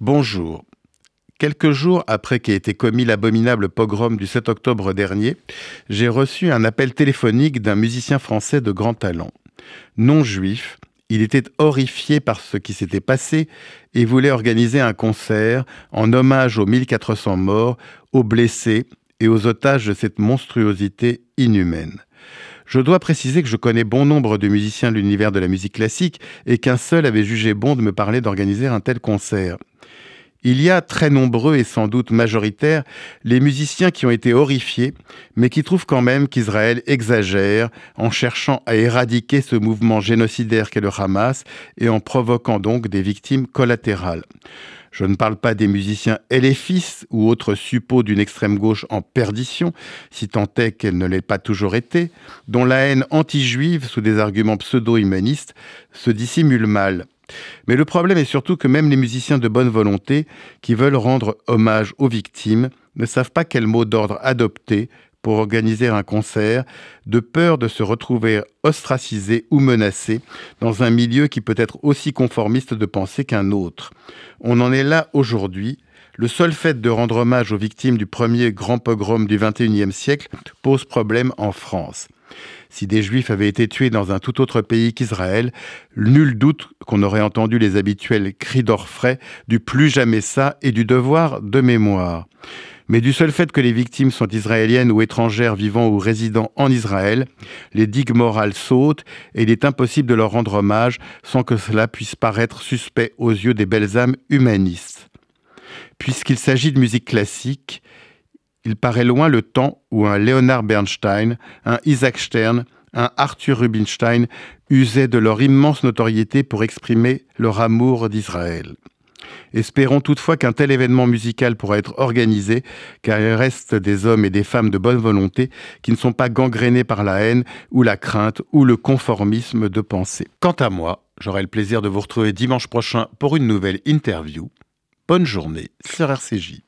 Bonjour. Quelques jours après qu'ait été commis l'abominable pogrom du 7 octobre dernier, j'ai reçu un appel téléphonique d'un musicien français de grand talent. Non juif, il était horrifié par ce qui s'était passé et voulait organiser un concert en hommage aux 1400 morts, aux blessés et aux otages de cette monstruosité inhumaine. Je dois préciser que je connais bon nombre de musiciens de l'univers de la musique classique et qu'un seul avait jugé bon de me parler d'organiser un tel concert. Il y a très nombreux et sans doute majoritaires les musiciens qui ont été horrifiés, mais qui trouvent quand même qu'Israël exagère en cherchant à éradiquer ce mouvement génocidaire qu'est le Hamas et en provoquant donc des victimes collatérales. Je ne parle pas des musiciens LFIS ou autres suppôts d'une extrême gauche en perdition, si tant est qu'elle ne l'ait pas toujours été, dont la haine anti-juive sous des arguments pseudo-humanistes se dissimule mal. Mais le problème est surtout que même les musiciens de bonne volonté, qui veulent rendre hommage aux victimes, ne savent pas quel mot d'ordre adopter pour organiser un concert, de peur de se retrouver ostracisés ou menacés dans un milieu qui peut être aussi conformiste de penser qu'un autre. On en est là aujourd'hui. Le seul fait de rendre hommage aux victimes du premier grand pogrom du XXIe siècle pose problème en France. Si des Juifs avaient été tués dans un tout autre pays qu'Israël, nul doute qu'on aurait entendu les habituels cris d'orfraie du plus jamais ça et du devoir de mémoire. Mais du seul fait que les victimes sont israéliennes ou étrangères vivant ou résidant en Israël, les digues morales sautent et il est impossible de leur rendre hommage sans que cela puisse paraître suspect aux yeux des belles âmes humanistes. Puisqu'il s'agit de musique classique, il paraît loin le temps où un Leonard Bernstein, un Isaac Stern, un Arthur Rubinstein usaient de leur immense notoriété pour exprimer leur amour d'Israël. Espérons toutefois qu'un tel événement musical pourra être organisé, car il reste des hommes et des femmes de bonne volonté qui ne sont pas gangrénés par la haine ou la crainte ou le conformisme de pensée. Quant à moi, j'aurai le plaisir de vous retrouver dimanche prochain pour une nouvelle interview. Bonne journée sur RCJ.